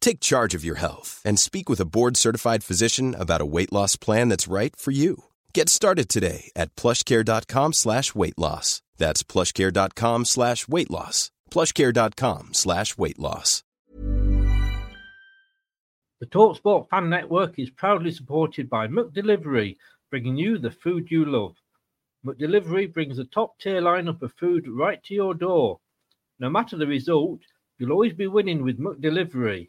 Take charge of your health and speak with a board-certified physician about a weight loss plan that's right for you. Get started today at plushcare.com slash weight loss. That's plushcare.com slash weight loss. plushcare.com slash weight loss. The TalkSport Fan Network is proudly supported by McDelivery, bringing you the food you love. McDelivery brings a top-tier lineup of food right to your door. No matter the result, you'll always be winning with McDelivery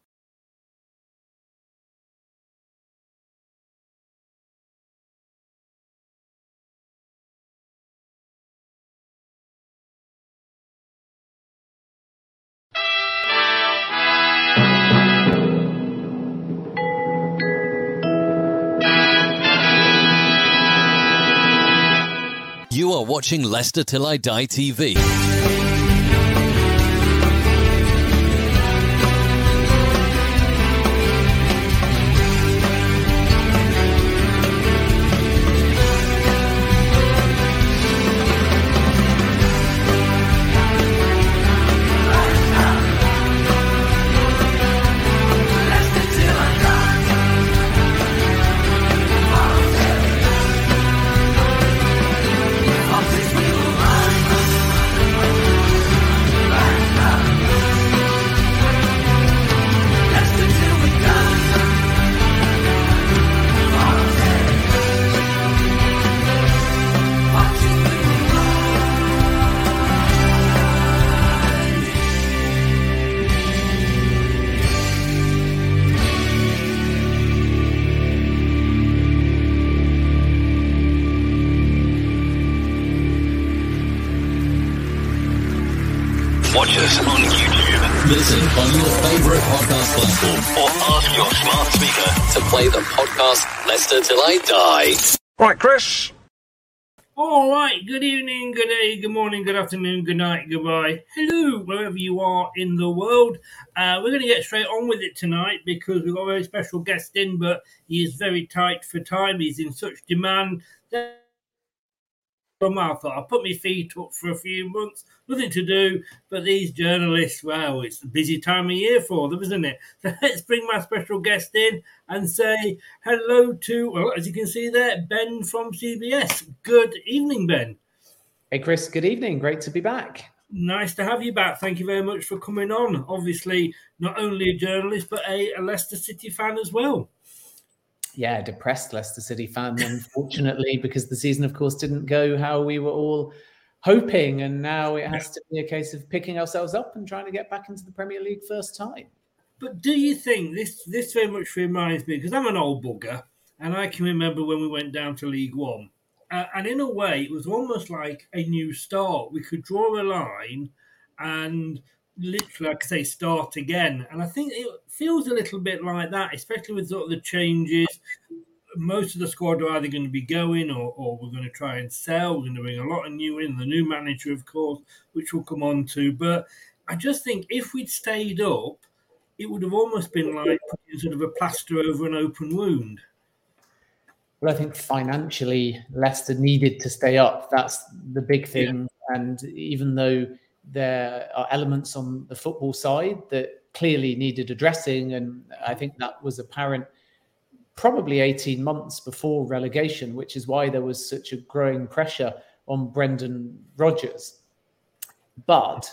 watching Leicester Till I Die TV. I Die. Right, Chris. All right. Good evening, good day, good morning, good afternoon, good night, goodbye. Hello, wherever you are in the world. Uh, we're going to get straight on with it tonight because we've got a very special guest in, but he is very tight for time. He's in such demand. that- Well, I thought I'll put my feet up for a few months, nothing to do. But these journalists, well, it's a busy time of year for them, isn't it? So let's bring my special guest in and say hello to, well, as you can see there, Ben from CBS. Good evening, Ben. Hey, Chris, good evening. Great to be back. Nice to have you back. Thank you very much for coming on. Obviously, not only a journalist, but a, a Leicester City fan as well. Yeah, depressed Leicester City fan, unfortunately, because the season, of course, didn't go how we were all hoping. And now it has to be a case of picking ourselves up and trying to get back into the Premier League first time. But do you think this this very much reminds me because I'm an old bugger and I can remember when we went down to League One, uh, and in a way it was almost like a new start. We could draw a line and literally, like I say, start again. And I think it feels a little bit like that, especially with sort of the changes. Most of the squad are either going to be going or, or we're going to try and sell. We're going to bring a lot of new in, the new manager, of course, which we'll come on to. But I just think if we'd stayed up, it would have almost been like putting sort of a plaster over an open wound. Well, I think financially, Leicester needed to stay up. That's the big thing. And even though there are elements on the football side that clearly needed addressing, and I think that was apparent probably 18 months before relegation, which is why there was such a growing pressure on Brendan Rodgers. But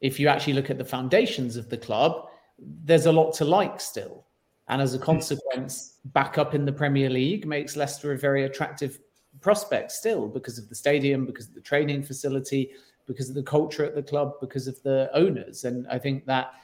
if you actually look at the foundations of the club, there's a lot to like still. And as a consequence, back up in the Premier League makes Leicester a very attractive prospect still because of the stadium, because of the training facility, because of the culture at the club, because of the owners. And I think that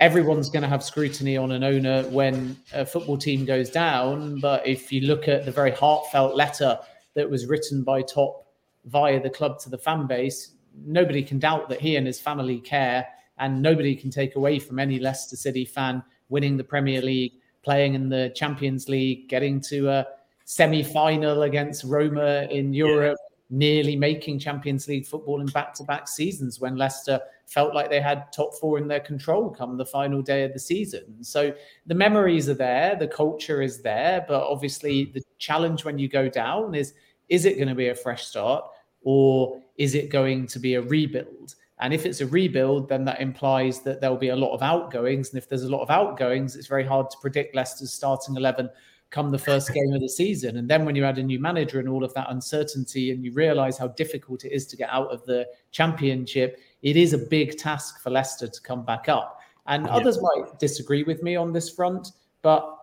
everyone's going to have scrutiny on an owner when a football team goes down. But if you look at the very heartfelt letter that was written by Top via the club to the fan base, nobody can doubt that he and his family care, and nobody can take away from any Leicester City fan winning the Premier League, playing in the Champions League, getting to a semi final against Roma in Europe. Yeah nearly making Champions League football in back to back seasons when Leicester felt like they had top four in their control come the final day of the season. So the memories are there, the culture is there, but obviously mm. the challenge when you go down is is it going to be a fresh start or is it going to be a rebuild? And if it's a rebuild, then that implies that there'll be a lot of outgoings. And if there's a lot of outgoings, it's very hard to predict Leicester's starting 11 come the first game of the season. And then when you add a new manager and all of that uncertainty, and you realize how difficult it is to get out of the championship, it is a big task for Leicester to come back up. And yeah. others might disagree with me on this front, but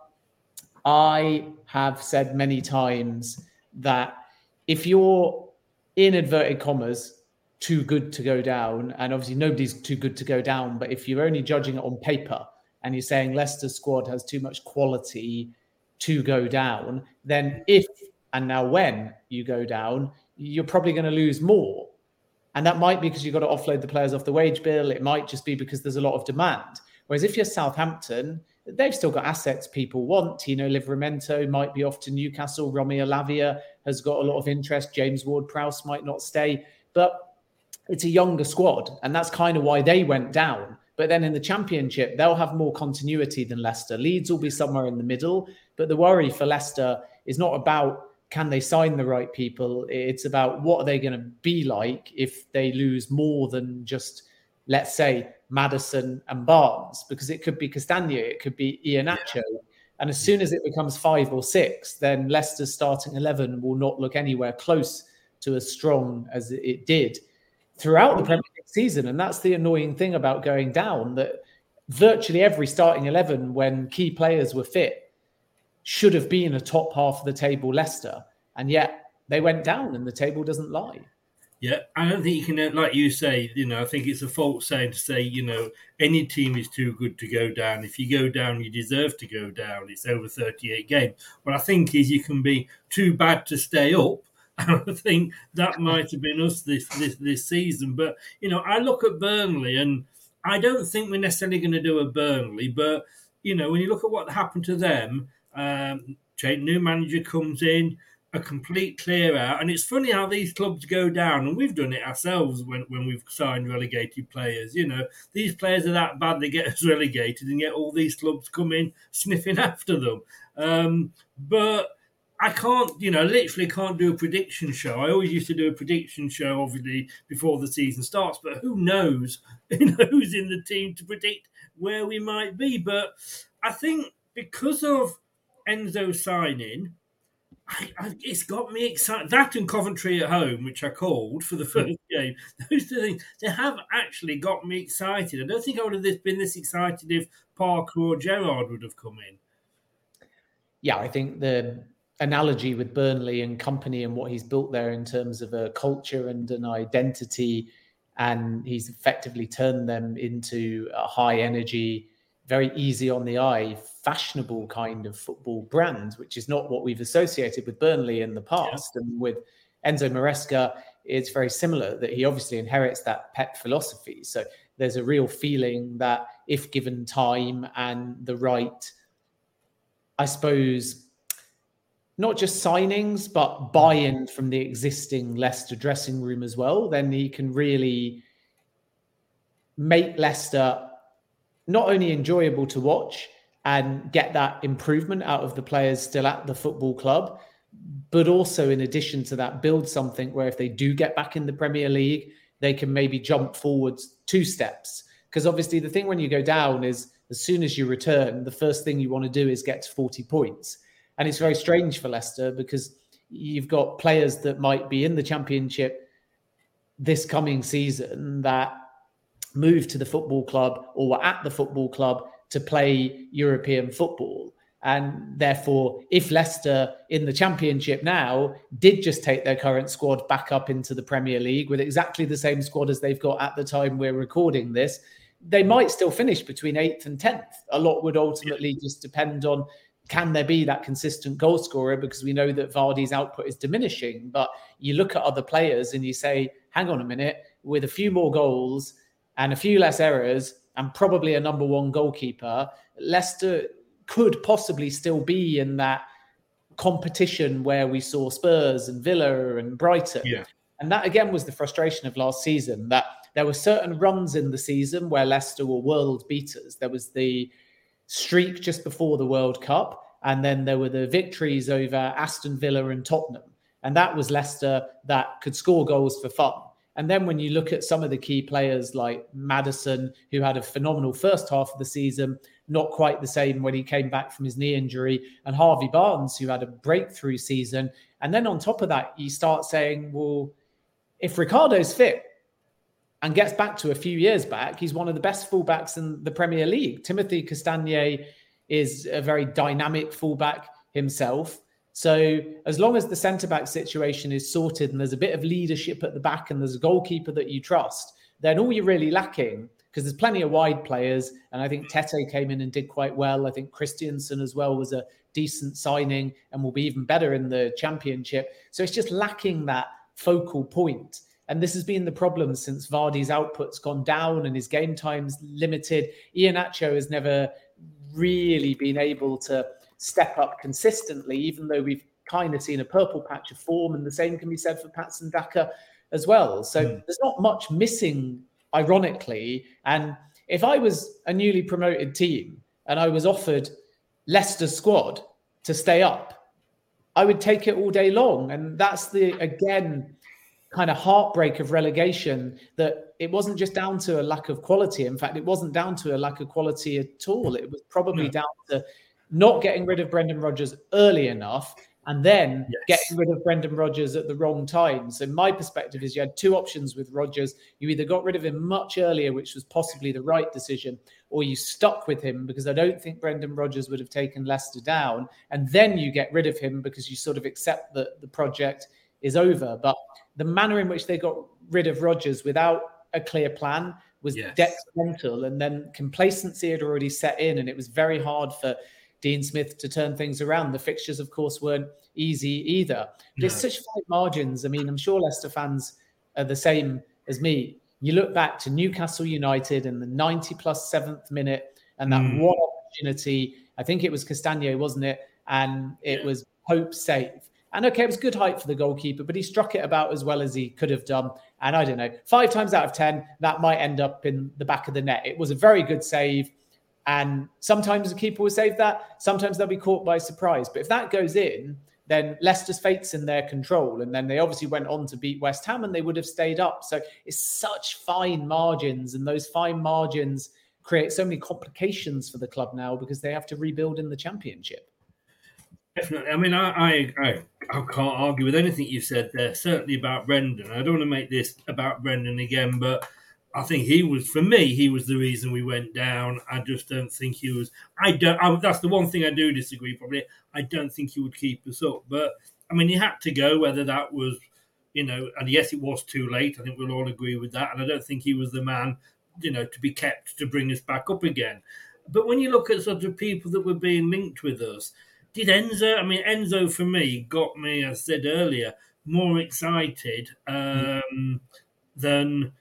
I have said many times that if you're in inverted commas too good to go down, and obviously nobody's too good to go down, but if you're only judging it on paper and you're saying Leicester's squad has too much quality to go down, then if and now when you go down, you're probably going to lose more. And that might be because you've got to offload the players off the wage bill. It might just be because there's a lot of demand. Whereas if you're Southampton, they've still got assets people want. Tino Livramento might be off to Newcastle. Romeo Lavia has got a lot of interest. James Ward Prowse might not stay. But it's a younger squad. And that's kind of why they went down. But then in the championship, they'll have more continuity than Leicester. Leeds will be somewhere in the middle. But the worry for Leicester is not about can they sign the right people? It's about what are they going to be like if they lose more than just, let's say, Maddison and Barnes, because it could be Castagne, it could be Iheanacho. Yeah. And as soon as it becomes five or six, then Leicester's starting 11 will not look anywhere close to as strong as it did throughout the Premier League season. And that's the annoying thing about going down that virtually every starting 11, when key players were fit, should have been a top half of the table Leicester, and yet they went down, and the table doesn't lie. Yeah, I don't think you can, uh, like you say, you know, I think it's a false saying to say, you know, any team is too good to go down. If you go down, you deserve to go down. It's over 38 games. What I think is you can be too bad to stay up. I think that might have been us this, this, this season. But, you know, I look at Burnley and I don't think we're necessarily going to do a Burnley. But, you know, when you look at what happened to them, um, new manager comes in, a complete clear out. And it's funny how these clubs go down, and we've done it ourselves when, when we've signed relegated players. You know, these players are that bad, they get us relegated, and yet all these clubs come in sniffing after them. Um, but I can't, you know, literally can't do a prediction show. I always used to do a prediction show, obviously, before the season starts, but who knows, you know, who's in the team to predict where we might be. But I think because of Enzo signing, I, I, it's got me excited. That and Coventry at home, which I called for the hmm. first game, those two things, they have actually got me excited. I don't think I would have been this excited if Parker or Gerrard would have come in. Yeah, I think the analogy with Burnley and Kompany and what he's built there in terms of a culture and an identity, and he's effectively turned them into a high energy very easy on the eye, fashionable kind of football brand, which is not what we've associated with Burnley in the past. Yeah. And with Enzo Maresca, it's very similar that he obviously inherits that Pep philosophy. So there's a real feeling that if given time and the right, I suppose, not just signings, but buy in from the existing Leicester dressing room as well, then he can really make Leicester not only enjoyable to watch and get that improvement out of the players still at the football club, but also in addition to that, build something where if they do get back in the Premier League, they can maybe jump forwards two steps. Because obviously, the thing when you go down is as soon as you return, the first thing you want to do is get to 40 points. And it's very strange for Leicester because you've got players that might be in the championship this coming season that moved to the football club or were at the football club to play European football. And therefore, if Leicester in the championship now did just take their current squad back up into the Premier League with exactly the same squad as they've got at the time we're recording this, they might still finish between eighth and tenth. A lot would ultimately just depend on can there be that consistent goal scorer because we know that Vardy's output is diminishing. But you look at other players and you say, hang on a minute, with a few more goals and a few less errors and probably a number one goalkeeper, Leicester could possibly still be in that competition where we saw Spurs and Villa and Brighton. Yeah. And that again was the frustration of last season that there were certain runs in the season where Leicester were world beaters. There was the streak just before the World Cup, and then there were the victories over Aston Villa and Tottenham. And that was Leicester that could score goals for fun. And then when you look at some of the key players like Maddison, who had a phenomenal first half of the season, not quite the same when he came back from his knee injury, and Harvey Barnes, who had a breakthrough season. And then on top of that, you start saying, well, if Ricardo's fit and gets back to a few years back, he's one of the best fullbacks in the Premier League. Timothy Castagne is a very dynamic fullback himself. So as long as the centre back situation is sorted and there's a bit of leadership at the back and there's a goalkeeper that you trust, then all you're really lacking because there's plenty of wide players. And I think Tete came in and did quite well. I think Kristiansen as well was a decent signing and will be even better in the championship. So it's just lacking that focal point. And this has been the problem since Vardy's output's gone down and his game time's limited. Iheanacho has never really been able to step up consistently, even though we've kind of seen a purple patch of form. And the same can be said for Patson Daka as well. So mm. there's not much missing ironically. And if I was a newly promoted team and I was offered Leicester's squad to stay up, I would take it all day long. And that's the, again, kind of heartbreak of relegation that it wasn't just down to a lack of quality. In fact, it wasn't down to a lack of quality at all. It was probably no. down to not getting rid of Brendan Rodgers early enough and then yes. getting rid of Brendan Rodgers at the wrong time. So my perspective is you had two options with Rodgers. You either got rid of him much earlier, which was possibly the right decision, or you stuck with him because I don't think Brendan Rodgers would have taken Leicester down. And then you get rid of him because you sort of accept that the project is over. But the manner in which they got rid of Rodgers without a clear plan was yes. detrimental. And then complacency had already set in, and it was very hard for Dean Smith to turn things around. The fixtures, of course, weren't easy either. No. There's such fine margins. I mean, I'm sure Leicester fans are the same as me. You look back to Newcastle United in the 90 plus seventh minute, and that mm. one opportunity. I think it was Castagne, wasn't it? And it was Pope's save. And okay, it was good height for the goalkeeper, but he struck it about as well as he could have done. And I don't know, five times out of 10, that might end up in the back of the net. It was a very good save. And sometimes the keeper will save that. Sometimes they'll be caught by surprise. But if that goes in, then Leicester's fate's in their control. And then they obviously went on to beat West Ham and they would have stayed up. So it's such fine margins. And those fine margins create so many complications for the club now because they have to rebuild in the championship. Definitely. I mean, I, I, I, can't argue with anything you said there, certainly about Brendan. I don't want to make this about Brendan again, but I think he was, for me, he was the reason we went down. I just don't think he was. I don't. I, that's the one thing I do disagree. Probably, I don't think he would keep us up. But I mean, he had to go. Whether that was, you know, and yes, it was too late. I think we'll all agree with that. And I don't think he was the man, you know, to be kept to bring us back up again. But when you look at sort of people that were being linked with us, did Enzo? I mean, Enzo for me got me, as I said earlier, more excited um, mm. than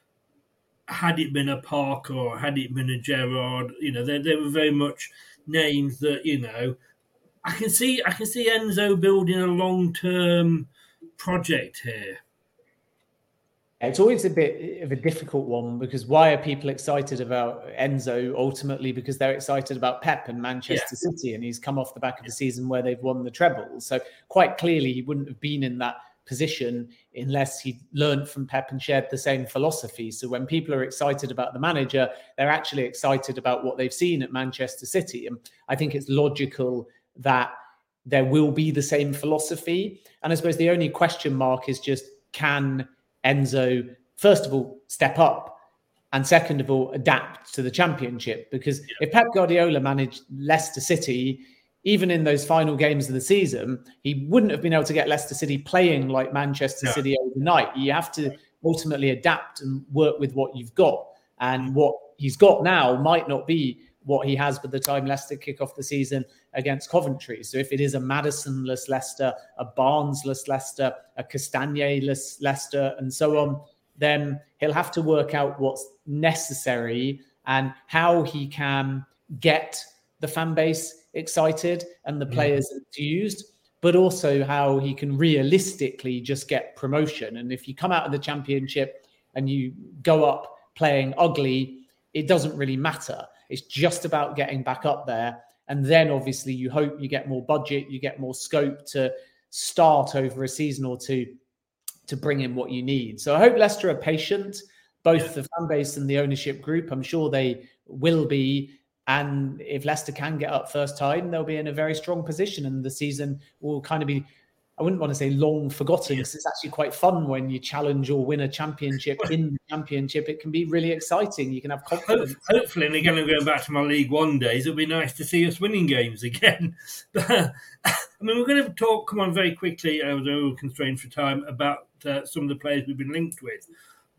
had it been a Parker or had it been a Gerrard, you know, they, they were very much names that, you know, I can see I can see Enzo building a long term project here. It's always a bit of a difficult one because why are people excited about Enzo ultimately? Because they're excited about Pep and Manchester yeah. City, and he's come off the back of a season where they've won the treble. So quite clearly, he wouldn't have been in that position unless he learned from Pep and shared the same philosophy. So when people are excited about the manager, they're actually excited about what they've seen at Manchester City. And I think it's logical that there will be the same philosophy. And I suppose the only question mark is just can Enzo, first of all, step up? And second of all, adapt to the championship. Because if Pep Guardiola managed Leicester City, even in those final games of the season, he wouldn't have been able to get Leicester City playing like Manchester City overnight. You have to ultimately adapt and work with what you've got. And what he's got now might not be what he has by the time Leicester kick off the season against Coventry. So if it is a Maddison-less Leicester, a Barnes-less Leicester, a Castagne-less Leicester, and so on, then he'll have to work out what's necessary and how he can get the fan base excited and the mm. players mm. enthused, but also how he can realistically just get promotion. And if you come out of the championship and you go up playing ugly, it doesn't really matter. It's just about getting back up there. And then obviously you hope you get more budget, you get more scope to start over a season or two to bring in what you need. So I hope Leicester are patient, both the fan base and the ownership group. I'm sure they will be. And if Leicester can get up first time, they'll be in a very strong position, and the season will kind of be. I wouldn't want to say long forgotten because it's actually quite fun when you challenge or win a championship in the championship. It can be really exciting. You can have confidence. Hopefully, and again, I'm going back to my League One days. It'll be nice to see us winning games again. I mean, we're going to talk. Come on, very quickly. I was a little constrained for time about uh, some of the players we've been linked with,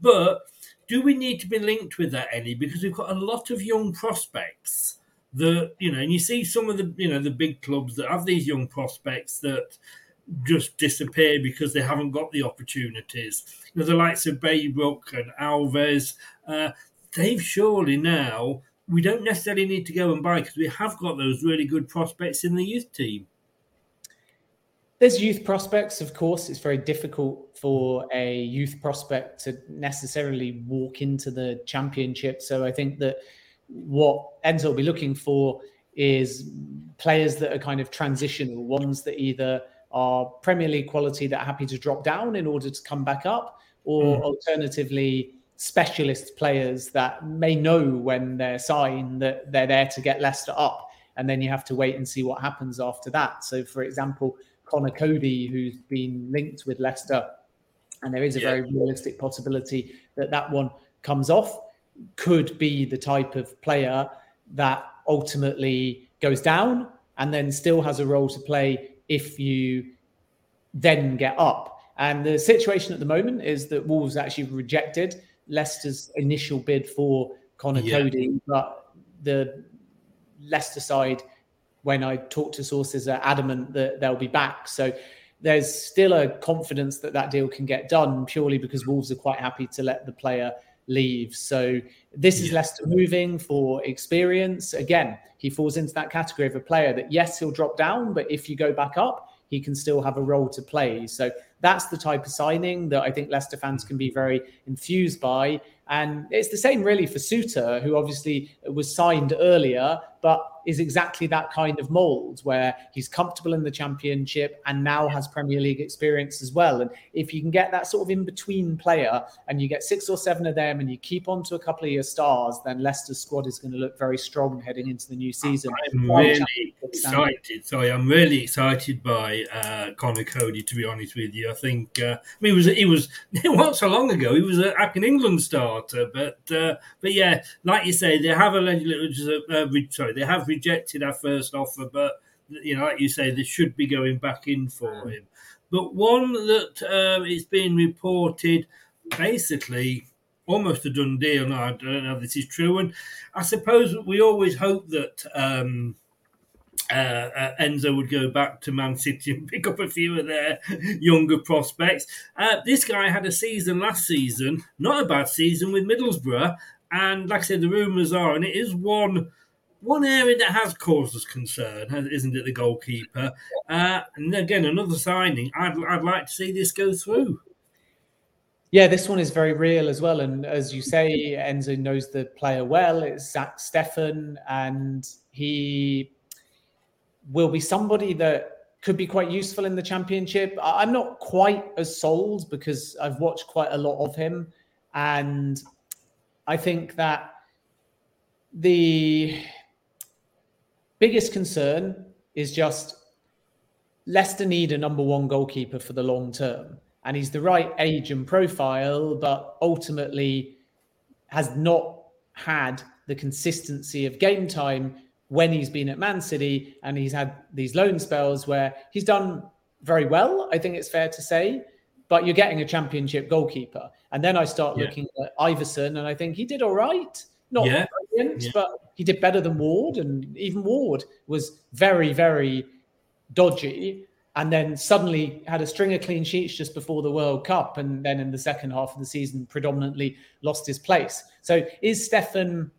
but do we need to be linked with that any? Because we've got a lot of young prospects that you know, and you see some of the you know the big clubs that have these young prospects that just disappear because they haven't got the opportunities. You know, the likes of Braybrooke and Alves, uh, they've surely now. We don't necessarily need to go and buy because we have got those really good prospects in the youth team. There's youth prospects, of course. It's very difficult for a youth prospect to necessarily walk into the championship. So I think that what Enzo will be looking for is players that are kind of transitional, ones that either are Premier League quality that are happy to drop down in order to come back up, or mm. alternatively, specialist players that may know when they're signed that they're there to get Leicester up. And then you have to wait and see what happens after that. So, for example, Conor Coady, who's been linked with Leicester, and there is a yeah. very realistic possibility that that one comes off, could be the type of player that ultimately goes down and then still has a role to play if you then get up. And the situation at the moment is that Wolves actually rejected Leicester's initial bid for Conor yeah. Coady, but the Leicester side when I talk to sources are adamant that they'll be back. So there's still a confidence that that deal can get done purely because Wolves are quite happy to let the player leave. So this is Leicester moving for experience. Again, he falls into that category of a player that yes, he'll drop down, but if you go back up, he can still have a role to play. So that's the type of signing that I think Leicester fans can be very enthused by. And it's the same really for Souttar, who obviously was signed earlier, but is exactly that kind of mold where he's comfortable in the championship and now has Premier League experience as well. And if you can get that sort of in between player and you get six or seven of them and you keep on to a couple of your stars, then Leicester's squad is going to look very strong heading into the new season. I'm really excited. Sorry, I'm really excited by uh, Conor Coady, to be honest with you. I think, uh, I mean, he was, he was, it wasn't so long ago, he was an Acton England starter, but, uh, but yeah, like you say, they have a, uh, sorry, they have rejected our first offer, but you know, like you say, they should be going back in for him. But one that um, is being reported, basically almost a done deal. No, I don't know if this is true, and I suppose we always hope that. Um, uh, uh, Enzo would go back to Man City and pick up a few of their younger prospects. Uh, this guy had a season last season, not a bad season with Middlesbrough, and like I said, the rumours are, and it is one one area that has caused us concern, isn't it, the goalkeeper? Uh, and again, another signing. I'd, I'd like to see this go through. Yeah, this one is very real as well. And as you say, Enzo knows the player well. It's Zach Steffen, and he will be somebody that could be quite useful in the championship. I'm not quite as sold because I've watched quite a lot of him. And I think that the biggest concern is just Leicester need a number one goalkeeper for the long term. And he's the right age and profile, but ultimately has not had the consistency of game time when he's been at Man City and he's had these loan spells where he's done very well, I think it's fair to say, but you're getting a championship goalkeeper. And then I start Yeah. looking at Iversen and I think he did all right. Not Yeah. brilliant, Yeah. but he did better than Ward. And even Ward was very, very dodgy. And then suddenly had a string of clean sheets just before the World Cup. And then in the second half of the season, predominantly lost his place. So is Steffen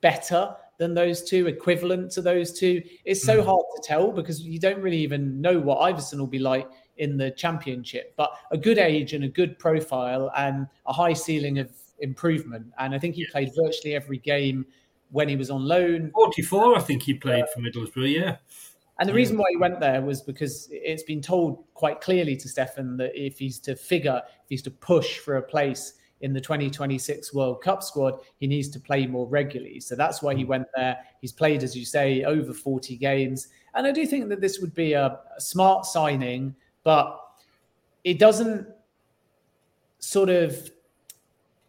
better than those two, equivalent to those two? It's so hmm. hard to tell because you don't really even know what Iversen will be like in the championship. But a good age and a good profile and a high ceiling of improvement. And I think he played virtually every game when he was on loan. 44, I think he played for Middlesbrough, yeah. And the reason why he went there was because it's been told quite clearly to Steffen that if he's to figure, if he's to push for a place in the 2026 World Cup squad, he needs to play more regularly. So that's why he mm. went there. He's played, as you say, over 40 games. And I do think that this would be a, a smart signing, but it doesn't sort of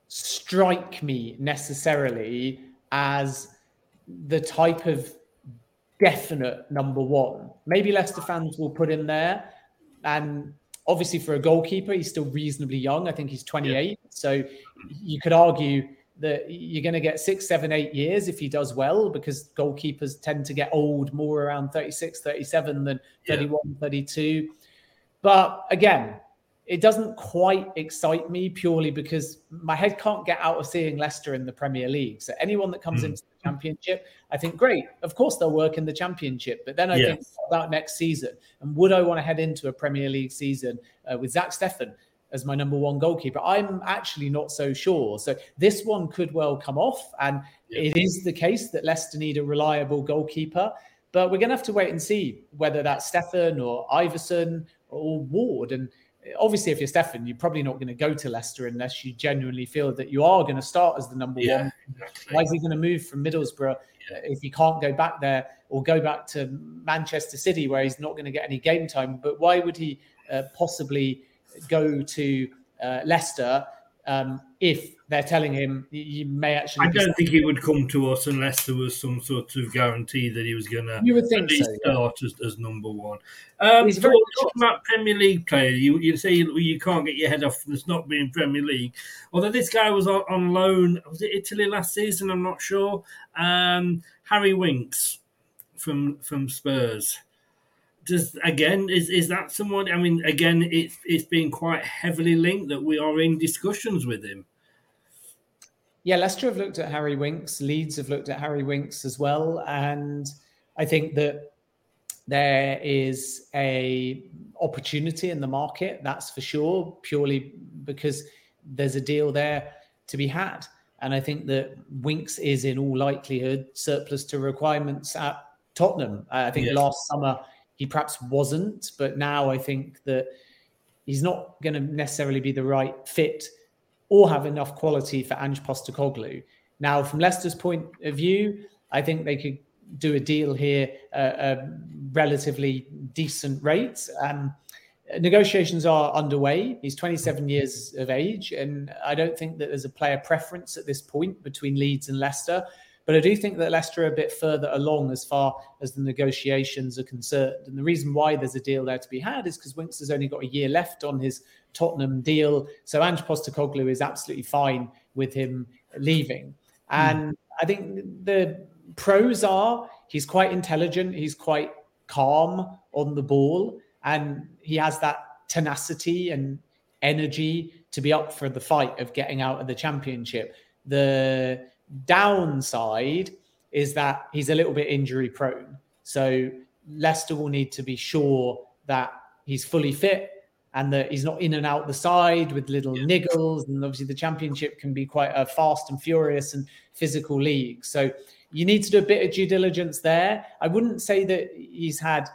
strike me necessarily as the type of definite number one. Maybe Leicester fans will put him there. And obviously, for a goalkeeper, he's still reasonably young. I think he's 28. So you could argue that you're going to get six, seven, eight years if he does well, because goalkeepers tend to get old more around 36, 37 than 31, 32. But again, it doesn't quite excite me purely because my head can't get out of seeing Leicester in the Premier League. So anyone that comes hmm. into the Championship, I think great. Of course they'll work in the Championship, but then I think Yes. about next season and would I want to head into a Premier League season uh, with Zach Steffen as my number one goalkeeper? I'm actually not so sure. So this one could well come off, and it is the case that Leicester need a reliable goalkeeper. But we're going to have to wait and see whether that's Steffen or Iversen or Ward. And obviously, if you're Steffen, you're probably not going to go to Leicester unless you genuinely feel that you are going to start as the number Yeah, one. exactly. Why is he going to move from Middlesbrough uh, if he can't go back there or go back to Manchester City where he's not going to get any game time? But why would he uh, possibly go to uh, Leicester um, if they're telling him you may actually? I don't think he would come to us unless there was some sort of guarantee that he was going to You would think so, yeah. start as, as number one. Um, He's so talking about Premier League player, you, you say you, you can't get your head off this not being Premier League. Although this guy was on, on loan, was it Italy last season? I'm not sure. Um, Harry Winks from from Spurs. Does again is is that someone? I mean, again, it's it's been quite heavily linked that we are in discussions with him. Yeah, Leicester have looked at Harry Winks. Leeds have looked at Harry Winks as well, and I think that there is a opportunity in the market. That's for sure, purely because there's a deal there to be had. And I think that Winks is, in all likelihood, surplus to requirements at Tottenham. I think Yes. last summer he perhaps wasn't, but now I think that he's not going to necessarily be the right fit or have enough quality for Ange Postecoglou. Now, from Leicester's point of view, I think they could do a deal here at a relatively decent rate. Um, negotiations are underway. He's 27 years of age, and I don't think that there's a player preference at this point between Leeds and Leicester. But I do think that Leicester are a bit further along as far as the negotiations are concerned. And the reason why there's a deal there to be had is because Winks has only got a year left on his Tottenham deal. So Ange Postecoglou is absolutely fine with him leaving. Hmm. And I think the pros are he's quite intelligent, he's quite calm on the ball, and he has that tenacity and energy to be up for the fight of getting out of the championship. The downside is that he's a little bit injury prone. So Leicester will need to be sure that he's fully fit and that he's not in and out the side with little niggles. And obviously, the championship can be quite a fast and furious and physical league. So you need to do a bit of due diligence there. I wouldn't say that he's had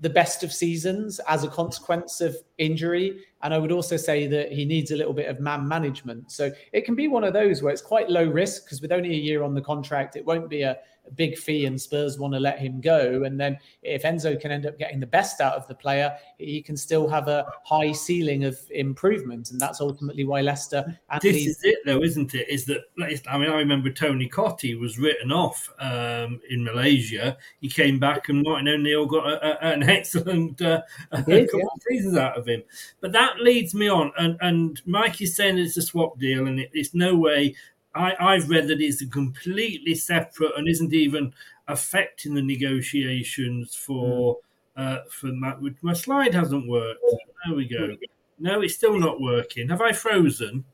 the best of seasons as a consequence of injury And I would also say that he needs a little bit of man management. So it can be one of those where it's quite low risk because with only a year on the contract, it won't be a, big fee and Spurs want to let him go. And then if Enzo can end up getting the best out of the player, he can still have a high ceiling of improvement. And that's ultimately why Leicester. this is it, though, isn't it? Is that, I mean, I remember Tony Cottee was written off um, in Malaysia. He came back and Martin O'Neill got a, a, an excellent uh, did, couple yeah. of seasons out of him. But that leads me on. And, and Mike is saying it's a swap deal and it, it's no way I, I've read that it's completely separate and isn't even affecting the negotiations for mm. uh, for my, my slide hasn't worked. There we go. No, it's still not working. Have I frozen?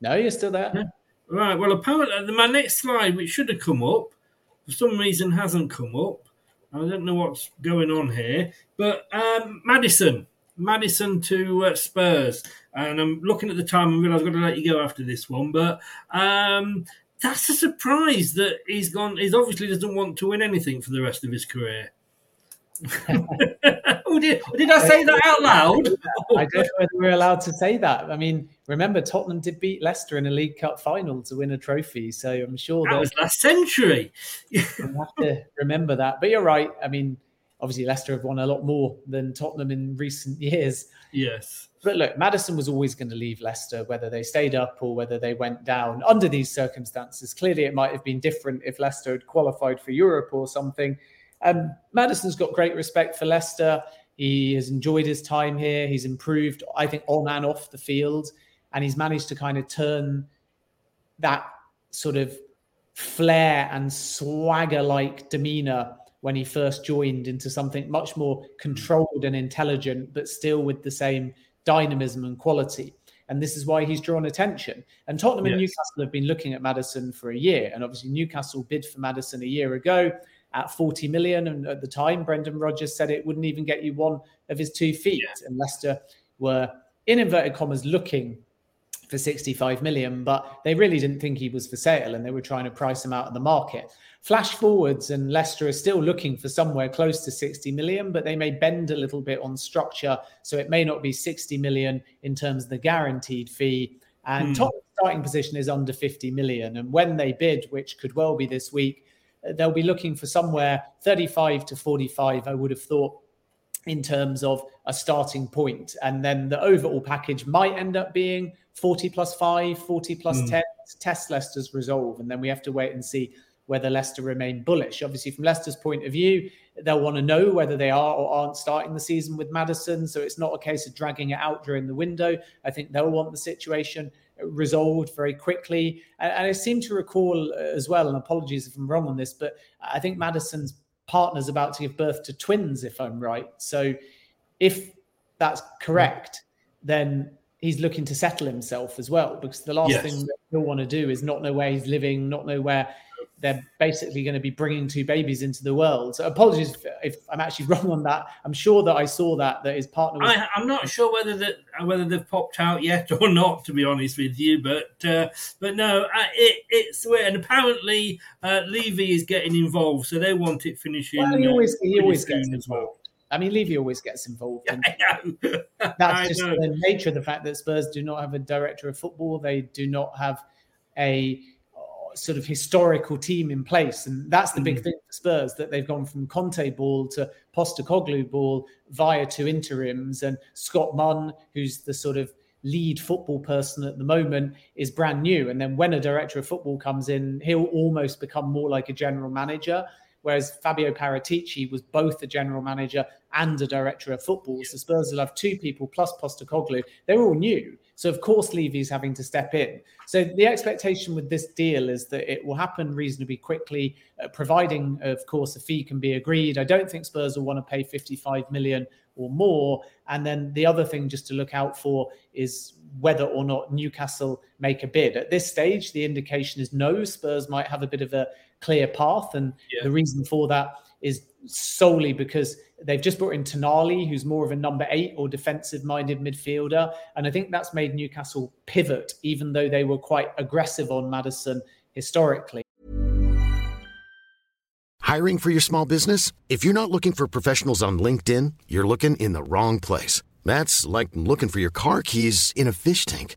No, you're still there. Yeah. Right. Well, apparently, my next slide, which should have come up, for some reason hasn't come up. I don't know what's going on here. But um, Madison, Maddison to uh, Spurs and I'm looking at the time and realize I've got to let you go after this one. But um, that's a surprise that he's gone. He's obviously doesn't want to win anything for the rest of his career. oh, did, did I say that out loud? I don't know whether we're allowed to say that. I mean, remember Tottenham did beat Leicester in a League Cup final to win a trophy, so I'm sure that was last century. you have to remember that. But you're right. I mean, obviously Leicester have won a lot more than Tottenham in recent years. Yes. But look, Maddison was always going to leave Leicester, whether they stayed up or whether they went down under these circumstances. Clearly, it might have been different if Leicester had qualified for Europe or something. Um, Maddison's got great respect for Leicester. He has enjoyed his time here. He's improved, I think, on and off the field. And he's managed to kind of turn that sort of flair and swagger like demeanor when he first joined into something much more controlled and intelligent, but still with the same dynamism and quality. And this is why he's drawn attention. And Tottenham yes. and Newcastle have been looking at Maddison for a year. And obviously, Newcastle bid for Maddison a year ago at 40 million. And at the time, Brendan Rodgers said it wouldn't even get you one of his two feet. Yeah. And Leicester were, in inverted commas, looking for 65 million, but they really didn't think he was for sale and they were trying to price him out of the market. Flash forwards, and Leicester are still looking for somewhere close to 60 million, but they may bend a little bit on structure. So it may not be 60 million in terms of the guaranteed fee. And hmm. top starting position is under 50 million. And when they bid, which could well be this week, they'll be looking for somewhere 35 to 45, I would have thought, in terms of a starting point. And then the overall package might end up being 40 plus 5, 40 plus mm. 10 test Leicester's resolve. And then we have to wait and see whether Leicester remain bullish. Obviously, from Leicester's point of view, they'll want to know whether they are or aren't starting the season with Maddison. So it's not a case of dragging it out during the window. I think they'll want the situation resolved very quickly. And, and I seem to recall uh, as well, and apologies if I'm wrong on this, but I think Maddison's partner's about to give birth to twins, if I'm right. So if that's correct, then he's looking to settle himself as well because the last yes. thing that he'll want to do is not know where he's living, not know where they're basically going to be bringing two babies into the world. So apologies if, if, I'm actually wrong on that. I'm sure that I saw that that his partner. Was- I, am not sure whether that whether they've popped out yet or not, to be honest with you. But uh, but no, uh, it, it's weird. And apparently, uh, Levy is getting involved, so they want it finishing. Well, he always he always gets involved. Well. I mean, Levy always gets involved. that's just the nature of the fact that Spurs do not have a director of football. They do not have a sort of historical team in place. And that's the big mm. thing for Spurs that they've gone from Conte ball to Postecoglou ball via two interims. And Scott Munn, who's the sort of lead football person at the moment, is brand new. And then when a director of football comes in, he'll almost become more like a general manager. Whereas Fabio Paratici was both a general manager and a director of football. So Spurs will have two people plus Postecoglou. They're all new. So of course Levy's having to step in. So the expectation with this deal is that it will happen reasonably quickly, uh, providing, of course, a fee can be agreed. I don't think Spurs will want to pay 55 million or more. And then the other thing just to look out for is whether or not Newcastle make a bid. At this stage, the indication is no. Spurs might have a bit of a clear path, and yeah. the reason for that is solely because they've just brought in Tonali, who's more of a number eight or defensive minded midfielder. And I think that's made Newcastle pivot, even though they were quite aggressive on Maddison historically. Hiring for your small business? If you're not looking for professionals on LinkedIn, you're looking in the wrong place. That's like looking for your car keys in a fish tank.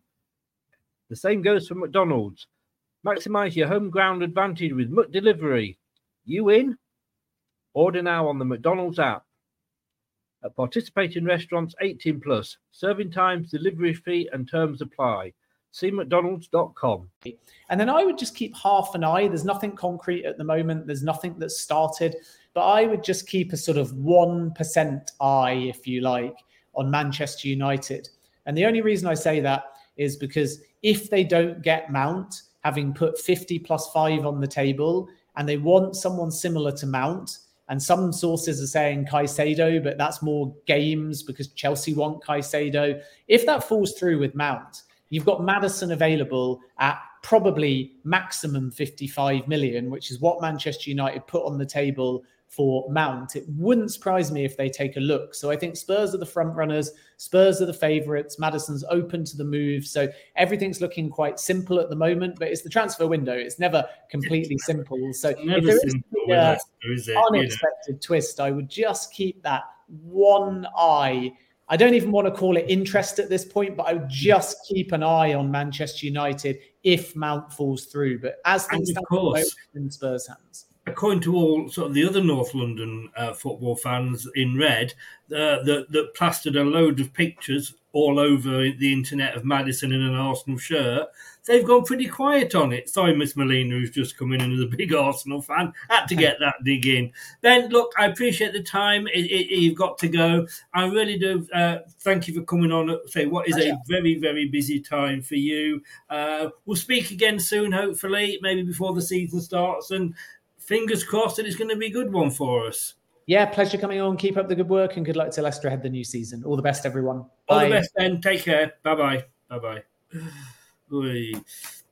The same goes for McDonald's. Maximize your home ground advantage with McDelivery. You in? Order now on the McDonald's app. At participating restaurants 18 plus, serving times, delivery fee, and terms apply. See McDonald's.com. And then I would just keep half an eye. There's nothing concrete at the moment, there's nothing that's started, but I would just keep a sort of 1% eye, if you like, on Manchester United. And the only reason I say that is because if they don't get Mount, having put 50 plus five on the table, and they want someone similar to Mount, and some sources are saying Caicedo, but that's more games because Chelsea want Caicedo. If that falls through with Mount, you've got Maddison available at probably maximum 55 million, which is what Manchester United put on the table for Mount. It wouldn't surprise me if they take a look. So I think Spurs are the front runners. Spurs are the favourites. Maddison's open to the move. So everything's looking quite simple at the moment, but it's the transfer window. It's never completely simple. So if there is an uh, unexpected know? twist, I would just keep that one eye. I don't even want to call it interest at this point, but I would just keep an eye on Manchester United if Mount falls through. But as things stand in Spurs' hands according to all sort of the other North London uh, football fans in red, uh, that, that plastered a load of pictures all over the internet of Maddison in an Arsenal shirt, they've gone pretty quiet on it. Sorry, Miss Molina, who's just come in and is a big Arsenal fan, had to get that dig in. Ben, look, I appreciate the time. It, it, you've got to go. I really do. Uh, thank you for coming on. Say what is a very, very busy time for you. Uh, we'll speak again soon, hopefully, maybe before the season starts. And fingers crossed that it's going to be a good one for us. Yeah, pleasure coming on. Keep up the good work and good luck to Leicester ahead the new season. All the best, everyone. All the best, Ben. Take care. Bye bye. Bye bye.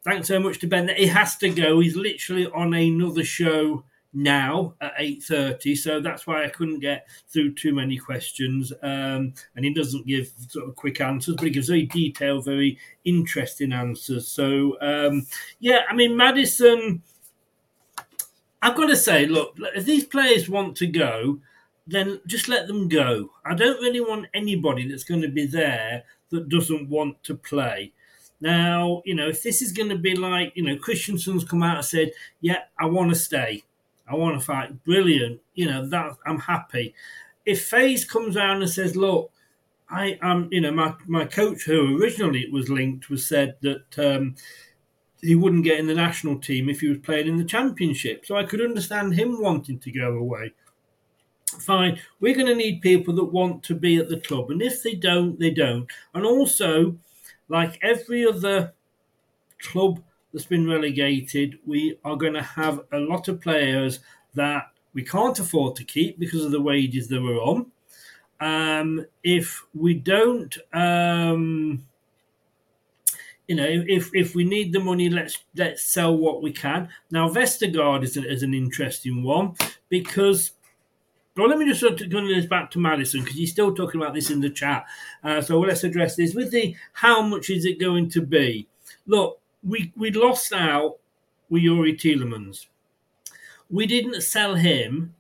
Thanks so much to Ben. He has to go. He's literally on another show now at 8.30 so that's why i couldn't get through too many questions um, and he doesn't give sort of quick answers but he gives very detailed very interesting answers so um, yeah i mean maddison I've got to say, look, if these players want to go, then just let them go. I don't really want anybody that's going to be there that doesn't want to play. Now, you know, if this is going to be like, you know, Kristiansen's come out and said, yeah, I want to stay. I want to fight. Brilliant. You know, that I'm happy. If Faes comes around and says, look, I am, you know, my, my coach who originally it was linked was said that, um, he wouldn't get in the national team if he was playing in the championship. So I could understand him wanting to go away. Fine, we're going to need people that want to be at the club, and if they don't, they don't. And also, like every other club that's been relegated, we are going to have a lot of players that we can't afford to keep because of the wages that we're on. Um, if we don't um, you know, if if we need the money, let's let's sell what we can. Now, Vestergaard is, a, is an interesting one because. Well, let me just sort of this back to Maddison because he's still talking about this in the chat. Uh, so let's address this with the how much is it going to be? Look, we we lost out with Youri Tielemans. We didn't sell him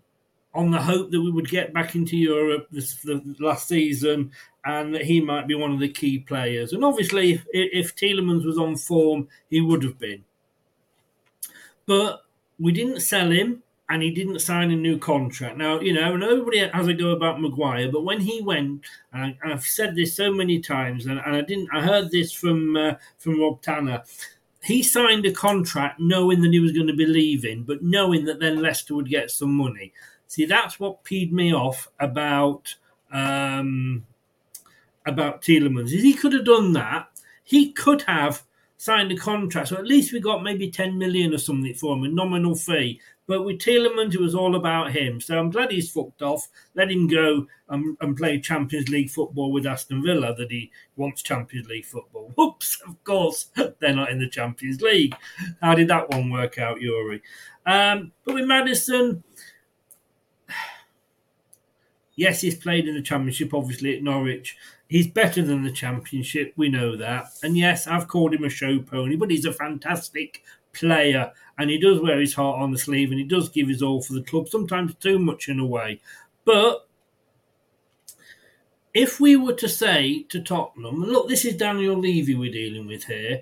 on the hope that we would get back into Europe this the last season and that he might be one of the key players. And obviously, if, if Tielemans was on form, he would have been. But we didn't sell him, and he didn't sign a new contract. Now, you know, and everybody has a go about Maguire, but when he went, and I, have said this so many times, and, and, I didn't, I heard this from uh, from Rob Tanner. He signed a contract knowing that he was going to be leaving, but knowing that then Leicester would get some money. See, that's what peed me off about um, about Tielemans is he could have done that. He could have signed a contract, so at least we got maybe 10 million or something for him, a nominal fee. But with Tielemans, it was all about him. So I'm glad he's fucked off. Let him go and, and play Champions League football with Aston Villa that he wants Champions League football. Whoops, of course, they're not in the Champions League. How did that one work out, Yuri? Um, but with Maddison, yes, he's played in the Championship, obviously, at Norwich. He's better than the Championship, we know that. And yes, I've called him a show pony, but he's a fantastic player and he does wear his heart on the sleeve and he does give his all for the club, sometimes too much in a way. But if we were to say to Tottenham, look, this is Daniel Levy we're dealing with here.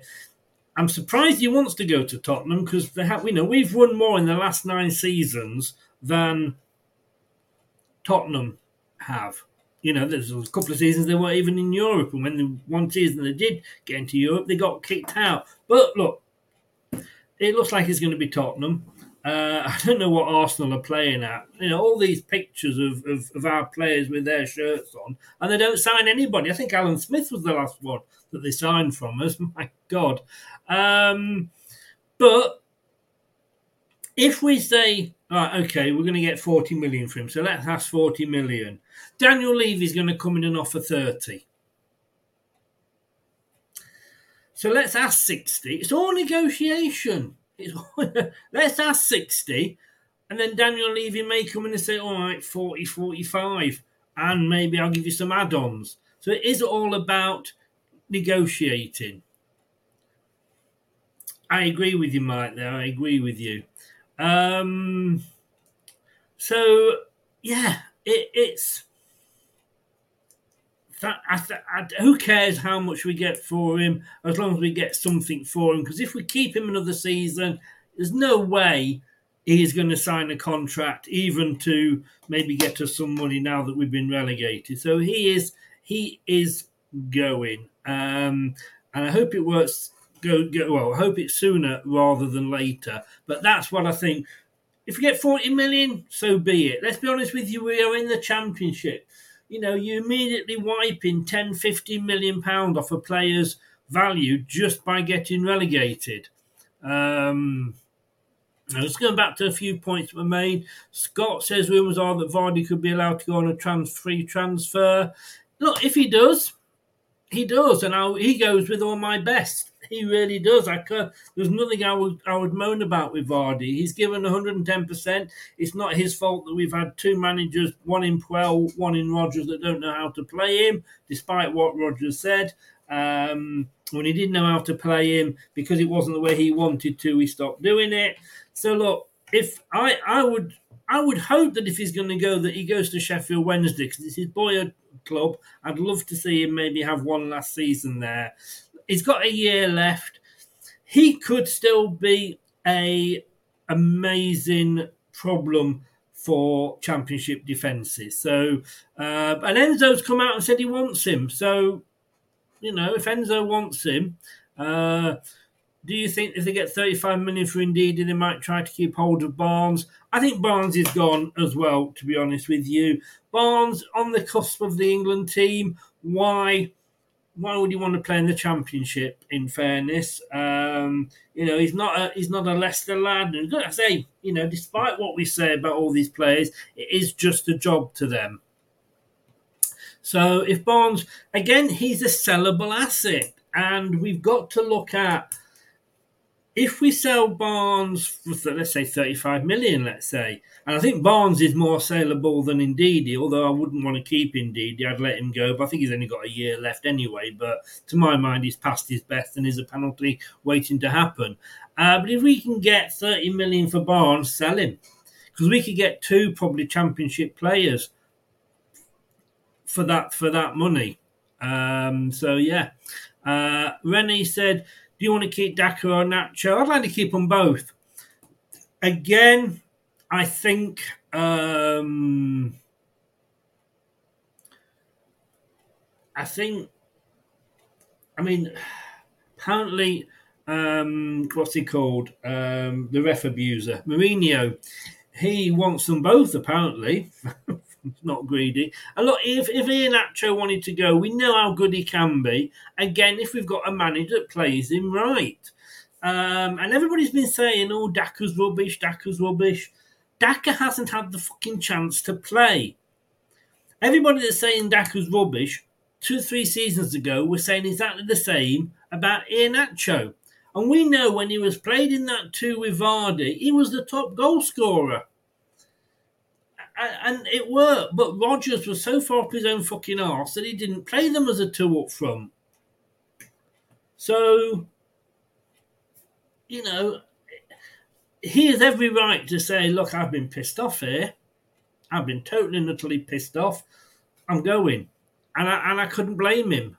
I'm surprised he wants to go to Tottenham because they have, we know we've won more in the last nine seasons than Tottenham have. You know, there's a couple of seasons they weren't even in Europe, and when the one season they did get into Europe, they got kicked out. But look, it looks like it's going to be Tottenham. Uh, I don't know what Arsenal are playing at. You know, all these pictures of, of, of, our players with their shirts on, and they don't sign anybody. I think Alan Smith was the last one that they signed from us. My God. Um, but if we say, right, okay, we're going to get 40 million for him, so let's ask 40 million. Daniel Levy's going to come in and offer 30. So let's ask 60. It's all negotiation. It's all, let's ask 60. And then Daniel Levy may come in and say, all right, 40, 45. And maybe I'll give you some add ons. So it is all about negotiating. I agree with you, Mike, there. I agree with you. Um, so, yeah, it, it's that, I, I, who cares how much we get for him as long as we get something for him? Because if we keep him another season, there's no way he's going to sign a contract, even to maybe get us some money now that we've been relegated. So he is he is going, um, and I hope it works. Go, go well. I hope it's sooner rather than later. But that's what I think. If we get 40 million, so be it. Let's be honest with you, we are in the championship you know, you immediately wiping 10, 15 million pound off a player's value just by getting relegated. Um, now, just going back to a few points that were made. Scott says rumours are that Vardy could be allowed to go on a trans free transfer. Look, if he does, he does, and I'll, he goes with all my best. He really does. I could, there's nothing I would I would moan about with Vardy. He's given 110. percent It's not his fault that we've had two managers, one in Puel, one in Rodgers, that don't know how to play him, despite what Rodgers said. Um, when he didn't know how to play him because it wasn't the way he wanted to, he stopped doing it. So look, if I I would I would hope that if he's going to go, that he goes to Sheffield Wednesday because it's his boyhood club. I'd love to see him maybe have one last season there. He's got a year left. He could still be a amazing problem for championship defences. So, uh, and Enzo's come out and said he wants him. So, you know, if Enzo wants him, uh, do you think if they get 35 million for Ndidi, they might try to keep hold of Barnes? I think Barnes is gone as well, to be honest with you. Barnes on the cusp of the England team. Why? Why would he want to play in the championship? In fairness, um, you know he's not a he's not a Leicester lad. And I say, you know, despite what we say about all these players, it is just a job to them. So if Barnes again, he's a sellable asset, and we've got to look at if we sell Barnes for let's say 35 million, let's say, and I think Barnes is more saleable than Ndidi, although I wouldn't want to keep Ndidi, I'd let him go, but I think he's only got a year left anyway. But to my mind, he's past his best and is a penalty waiting to happen. Uh, but if we can get 30 million for Barnes, sell him because we could get two probably championship players for that for that money. Um, so yeah, uh, Rennie said do you want to keep Daka or Nacho? I'd like to keep them both. Again, I think um, I think I mean apparently um, what's he called? Um, the ref abuser, Mourinho. He wants them both apparently. not greedy. And look, if if Iheanacho wanted to go, we know how good he can be. Again, if we've got a manager that plays him right. Um, and everybody's been saying, "Oh, Daka's rubbish. Daka's rubbish." Daka hasn't had the fucking chance to play. Everybody that's saying Daka's rubbish two, three seasons ago were saying exactly the same about Iheanacho. And we know when he was played in that two with Vardy, he was the top goal scorer. And it worked, but Rodgers was so far up his own fucking arse that he didn't play them as a two up front. So, you know, he has every right to say, look, I've been pissed off here. I've been totally and utterly pissed off. I'm going. And I, and I couldn't blame him.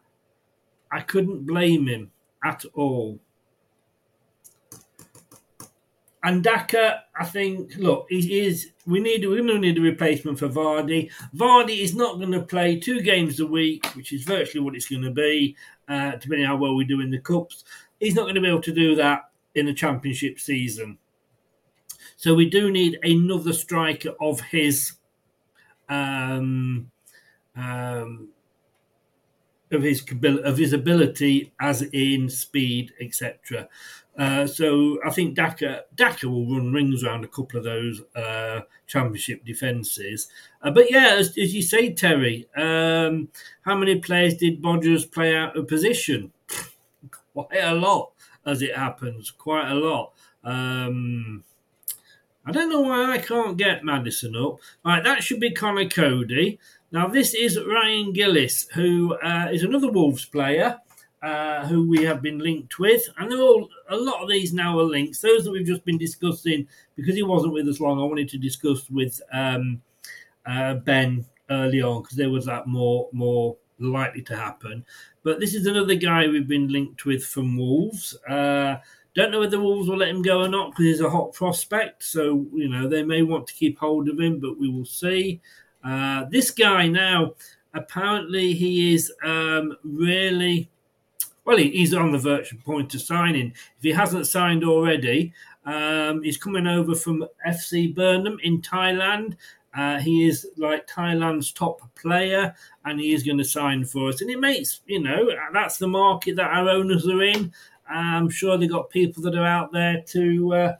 I couldn't blame him at all. And Daka, I think, look, is. We need. We're going to need a replacement for Vardy. Vardy is not going to play two games a week, which is virtually what it's going to be, uh, depending on how well we do in the cups. He's not going to be able to do that in the championship season. So we do need another striker of his, um, um, of his of his ability, as in speed, etc. Uh, so I think Daka Daka will run rings around a couple of those uh, championship defences. Uh, but yeah, as, as, you say, Terry, um, how many players did Rodgers play out of position? quite a lot, as it happens, quite a lot. Um, I don't know why I can't get Maddison up. Right, that should be Conor Coady. Now, this is Ryan Giles, who uh, is another Wolves player. Uh, who we have been linked with, and they're all a lot of these now are links. Those that we've just been discussing because he wasn't with us long. I wanted to discuss with um, uh, Ben early on because there was that more more likely to happen. But this is another guy we've been linked with from Wolves. Uh, don't know whether Wolves will let him go or not because he's a hot prospect. So, you know, they may want to keep hold of him, but we will see. Uh, this guy now, apparently, he is um, really. Well, he's on the virtual point of signing. If he hasn't signed already, um, he's coming over from FC Buriram in Thailand. Uh, he is like Thailand's top player, and he is going to sign for us. And it makes, you know, that's the market that our owners are in. I'm sure they've got people that are out there to uh,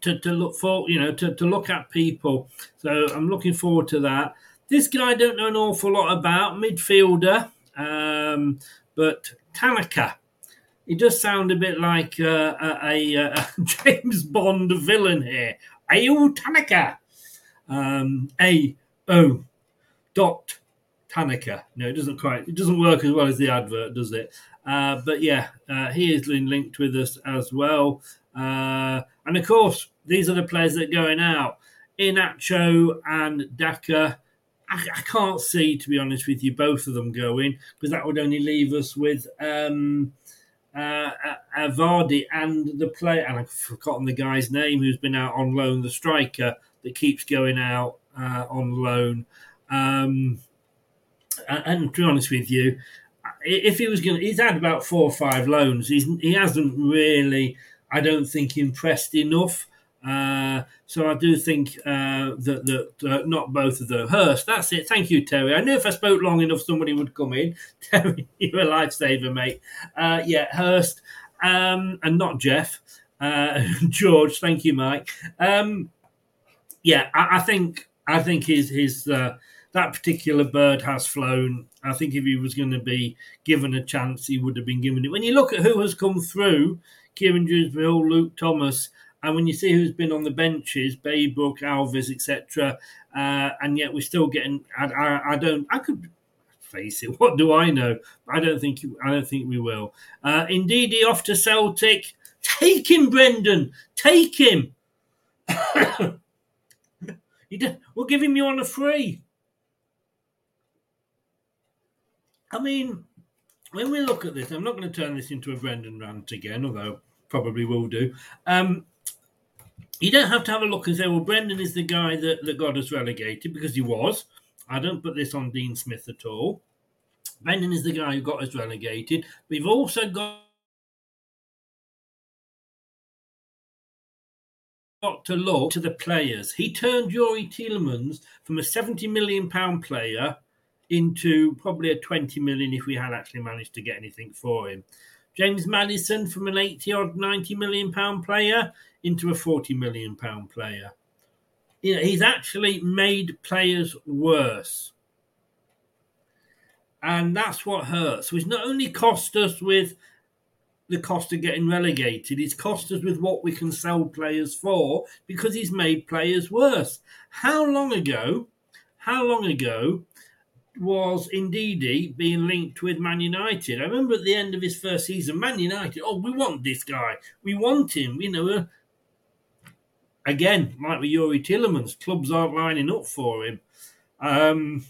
to, to look for, you know, to, to look at people. So I'm looking forward to that. This guy I don't know an awful lot about, midfielder, um, but Tanaka. He does sound a bit like uh, a, a, a, James Bond villain here. Ao Tanaka. Um, a O dot Tanaka. No, it doesn't quite. It doesn't work as well as the advert, does it? Uh, but yeah, uh, he is linked with us as well. Uh, and of course, these are the players that are going out. Iheanacho and Daka. I, I, can't see, to be honest with you, both of them going because that would only leave us with um, uh, uh, Vardy and the player, and I've forgotten the guy's name who's been out on loan, the striker that keeps going out uh, on loan. Um, and, to be honest with you, if he was going, he's had about four or five loans. He's he hasn't really, I don't think, impressed enough. Uh, so I do think uh, that that uh, not both of them. Hirst, that's it. Thank you, Terry. I knew if I spoke long enough, somebody would come in. Terry, you're a lifesaver, mate. Uh, yeah, Hirst, um, and not Jeff. Uh, George, thank you, Mike. Um, yeah, I, I, think I think his his uh, that particular bird has flown. I think if he was going to be given a chance, he would have been given it. When you look at who has come through, Kieran Dewsbury, Luke Thomas, and when you see who's been on the benches, Brooke, Alves, etc., uh, and yet we're still getting. I, I, I, don't. I could face it. What do I know? I don't think. I don't think we will. Uh, Ndidi off to Celtic. Take him, Brendan. Take him. we'll give him you on a free. I mean, when we look at this, I'm not going to turn this into a Brendan rant again, although probably will do. Um, you don't have to have a look and say, well, Brendan is the guy that, that got us relegated, because he was. I don't put this on Dean Smith at all. Brendan is the guy who got us relegated. We've also got got to look to the players. He turned Youri Tielemans from a 70 million pound player into probably a 20 million if we had actually managed to get anything for him. James Maddison from an 80 odd 90 million pound player into a 40 million pound player. You know, he's actually made players worse. And that's what hurts. which not only cost us with the cost of getting relegated, it's cost us with what we can sell players for because he's made players worse. How long ago, how long ago was Ndidi being linked with Man United? I remember at the end of his first season, Man United, oh, we want this guy. We want him. You know, uh, again, like with Youri Tielemans, clubs aren't lining up for him. Um,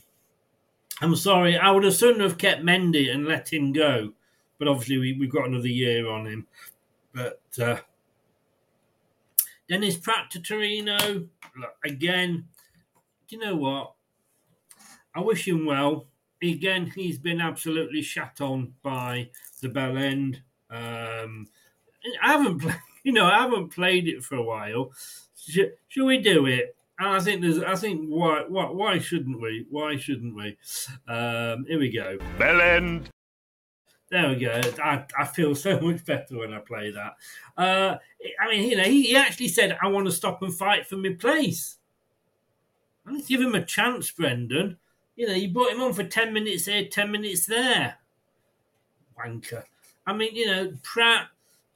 I'm sorry, I would have sooner have kept Mendy and let him go, but obviously we, we've got another year on him. But uh, Dennis Praet to Torino, look, again, do you know what? I wish him well. Again, he's been absolutely shat on by the bell end. Um, I haven't, played, you know, I haven't played it for a while. Should, should we do it? And I think there's, I think why, why, why shouldn't we? Why shouldn't we? Um, here we go. Bell end. There we go. I, I feel so much better when I play that. Uh, I mean, you know, he, he actually said, "I want to stop and fight for my place." Let's give him a chance, Brendan. You know, you brought him on for ten minutes here, ten minutes there. Wanker. I mean, you know, Praet,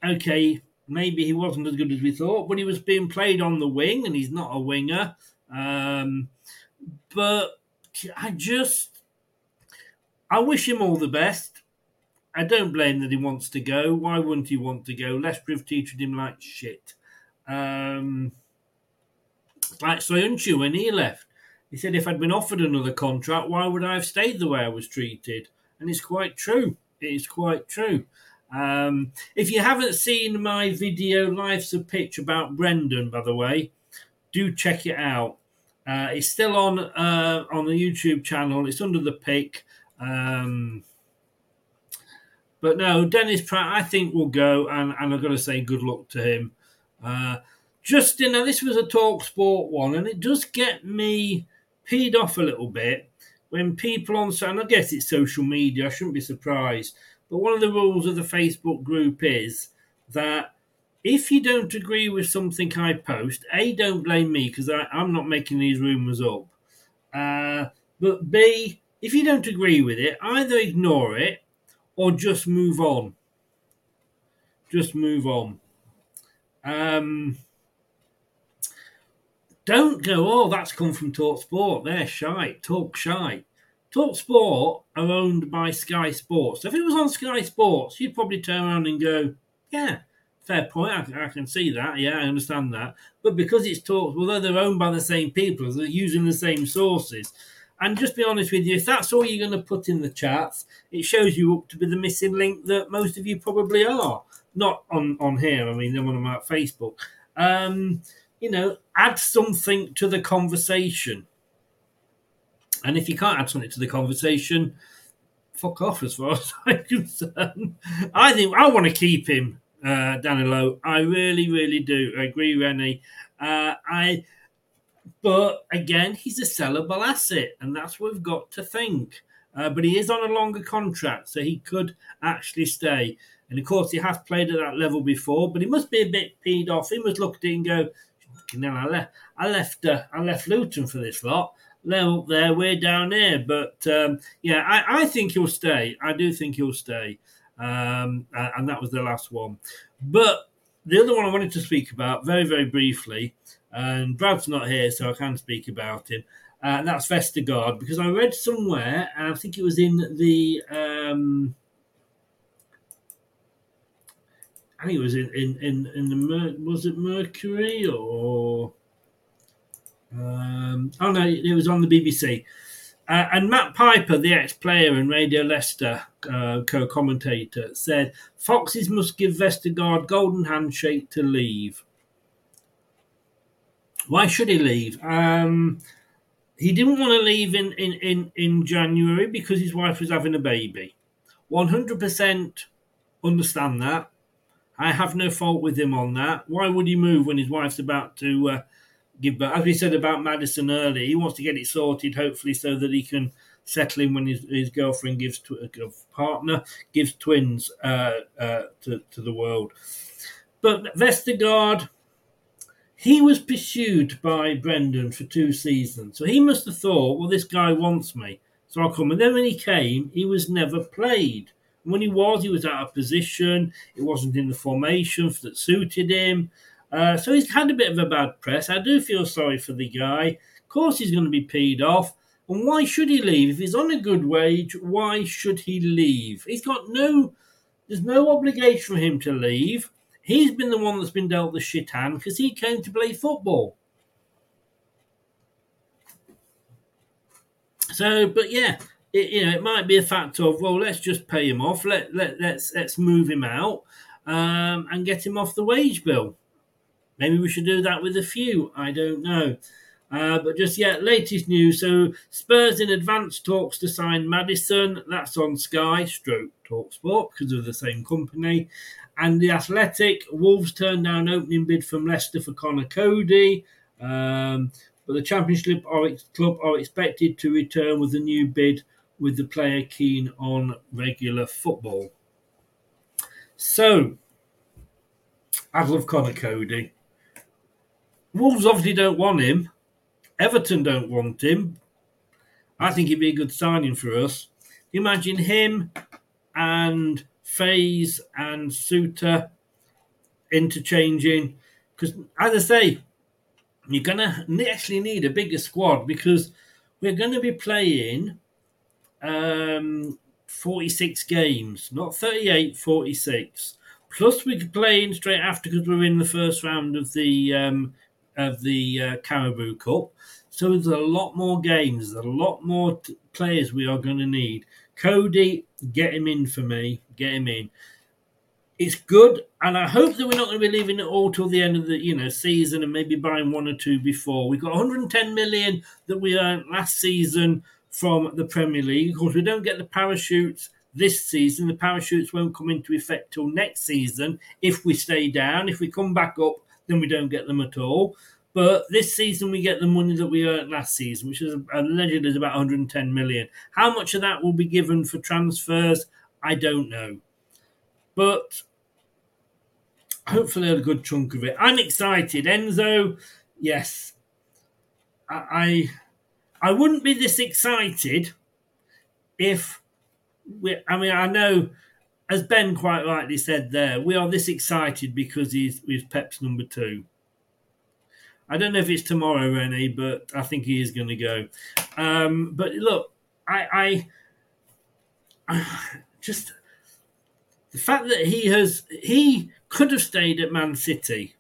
Okay, maybe he wasn't as good as we thought, but he was being played on the wing, and he's not a winger. Um, but I just, I wish him all the best. I don't blame that he wants to go. Why wouldn't he want to go? Leicester treated him like shit. Um, like Soyuncu when he left. He said, if I'd been offered another contract, why would I have stayed the way I was treated? And it's quite true. It is quite true. Um, if you haven't seen my video, Life's a Pitch about Brendan, by the way, do check it out. Uh, it's still on uh, on the YouTube channel. It's under the pick. Um, but no, Dennis Praet, I think will go, and, and I've got to say good luck to him. Uh, Justin, now this was a talk sport one, and it does get me peed off a little bit when people on, and I guess it's social media, I shouldn't be surprised, but one of the rules of the Facebook group is that if you don't agree with something I post, A, don't blame me because I'm not making these rumours up. Uh, but B, if you don't agree with it, either ignore it or just move on. Just move on. Um, don't go, oh, that's come from Talk Sport. They're shy. Talk shy. Talk Sport are owned by Sky Sports. So if it was on Sky Sports, you'd probably turn around and go, yeah, fair point. I, I can see that. Yeah, I understand that. But because it's Talk, although they're owned by the same people, they're using the same sources. And just be honest with you, if that's all you're going to put in the chats, it shows you up to be the missing link that most of you probably are. Not on, on here, I mean, when I'm at Facebook. Um, you know, add something to the conversation. And if you can't add something to the conversation, fuck off as far as I'm concerned. I think I want to keep him, uh, Danilo. I really, really do. I agree, Rennie. Uh, I, but again, he's a sellable asset, and that's what we've got to think. Uh, but he is on a longer contract, so he could actually stay. And of course, he has played at that level before, but he must be a bit peed off. He must look at it and go, "Now I left, I left, uh, I left Luton for this lot." they're up there, we're down here. But um, yeah, I, I, think he'll stay. I do think he'll stay. Um, and that was the last one. But the other one I wanted to speak about very, very briefly, and Brad's not here, so I can speak about him. Uh, and that's Vestergaard because I read somewhere, and I think it was in the. Um, I think it was in in in, in the was it Mercury or um, oh no, it was on the BBC. Uh, and Matt Piper, the ex-player and Radio Leicester uh, co-commentator, said Foxes must give Vestergaard golden handshake to leave. Why should he leave? Um, he didn't want to leave in, in, in, in January because his wife was having a baby. 100% understand that. I have no fault with him on that. Why would he move when his wife's about to uh, give birth? As we said about Maddison earlier, he wants to get it sorted, hopefully, so that he can settle in when his, his girlfriend gives to a partner gives twins uh, uh, to to the world. But Vestergaard, he was pursued by Brendan for two seasons, so he must have thought, well, this guy wants me, so I'll come. And then when he came, he was never played. When he was, he was out of position. It wasn't in the formation that suited him. Uh, so he's had a bit of a bad press. I do feel sorry for the guy. Of course, he's going to be peed off. And why should he leave? If he's on a good wage, why should he leave? He's got no, there's no obligation for him to leave. He's been the one that's been dealt the shit hand because he came to play football. So, but yeah, it, you know, it might be a factor of well, let's just pay him off. Let let let's let's move him out um, and get him off the wage bill. Maybe we should do that with a few. I don't know. Uh, but just yet, latest news. So Spurs in advanced talks to sign Maddison. That's on Sky, stroke Talksport, because of the same company. And the Athletic, Wolves turned down opening bid from Leicester for Conor Coady. Um, but the Championship are, club are expected to return with a new bid with the player keen on regular football. So, I love Conor Coady. Wolves obviously don't want him. Everton don't want him. I think he'd be a good signing for us. Imagine him and Faes and Souttar interchanging. Because, as I say, you're going to actually need a bigger squad because we're going to be playing um, 46 games, not 38, 46. Plus, we're playing straight after because we're in the first round of the um, of the uh, Carabao Cup. So there's a lot more games, a lot more t- players we are going to need. Coady, get him in for me. Get him in. It's good, and I hope that we're not going to be leaving it all till the end of the you know season and maybe buying one or two before. We've got 110 million that we earned last season from the Premier League. Of course, we don't get the parachutes this season. The parachutes won't come into effect till next season if we stay down. If we come back up, then we don't get them at all. But this season we get the money that we earned last season, which is allegedly is about 110 million. How much of that will be given for transfers? I don't know. But hopefully a good chunk of it. I'm excited. Enzo, yes. I I, I wouldn't be this excited if we I mean I know as Ben quite rightly said there, we are this excited because he's, he's Pep's number two. I don't know if it's tomorrow, Rennie, but I think he is going to go. Um, but look, I, I, I, just the fact that he has he could have stayed at Man City.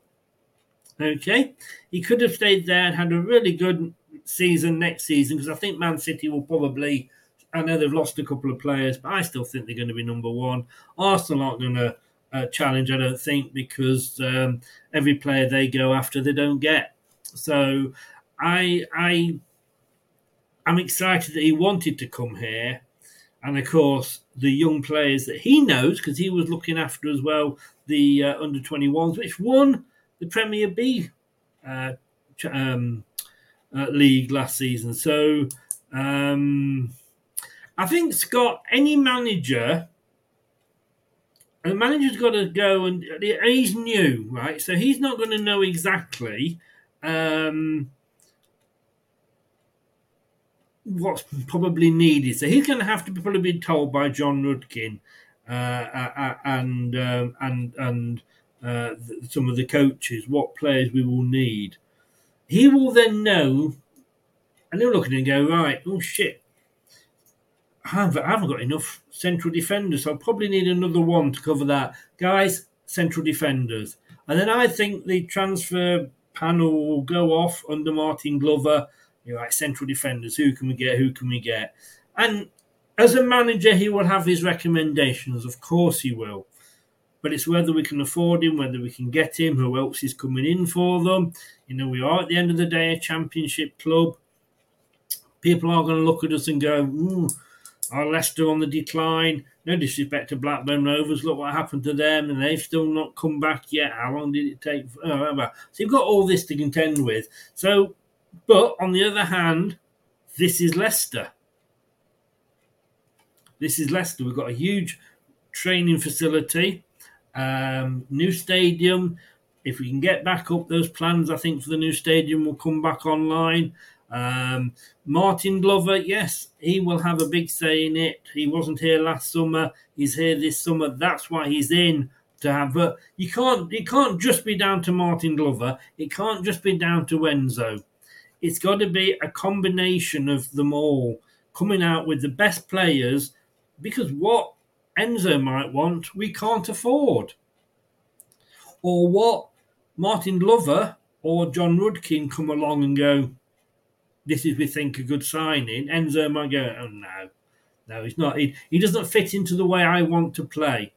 Okay, he could have stayed there and had a really good season next season because I think Man City will probably. I know they've lost a couple of players, but I still think they're going to be number one. Arsenal aren't going to uh, challenge, I don't think, because um, every player they go after they don't get. So I I I'm excited that he wanted to come here. And of course, the young players that he knows, because he was looking after as well the uh, under 21s, which won the Premier B uh, um, uh, league last season. So um, I think Scott, any manager, a manager's got to go and he's new, right? So he's not going to know exactly um, what's probably needed. So he's going to have to probably be told by John Rudkin uh, uh, uh and um, and and uh, some of the coaches what players we will need. He will then know, and they'll look at it and go, right, oh shit, I haven't, I haven't got enough central defenders, so I'll probably need another one to cover that. Guys, central defenders. And then I think the transfer panel will go off under Martyn Glover. You know, like central defenders. Who can we get? Who can we get? And as a manager, he will have his recommendations. Of course, he will. But it's whether we can afford him, whether we can get him, who else is coming in for them. You know, we are at the end of the day a championship club. People are going to look at us and go, hmm, Are Leicester on the decline? No disrespect to Blackburn Rovers. Look what happened to them, and they've still not come back yet. How long did it take? Oh, so you've got all this to contend with. So, but on the other hand, this is Leicester. This is Leicester. We've got a huge training facility, um, new stadium. If we can get back up those plans, I think for the new stadium will come back online. Um, Martyn Glover, yes, he will have a big say in it. He wasn't here last summer. He's here this summer. That's why he's in to have. But you can't. It can't just be down to Martyn Glover. It can't just be down to Enzo. It's got to be a combination of them all coming out with the best players. Because what Enzo might want, we can't afford. Or what Martyn Glover or John Rudkin come along and go, this is, we think, a good signing. Enzo might go, oh no, no, he's not. He, he doesn't fit into the way I want to play.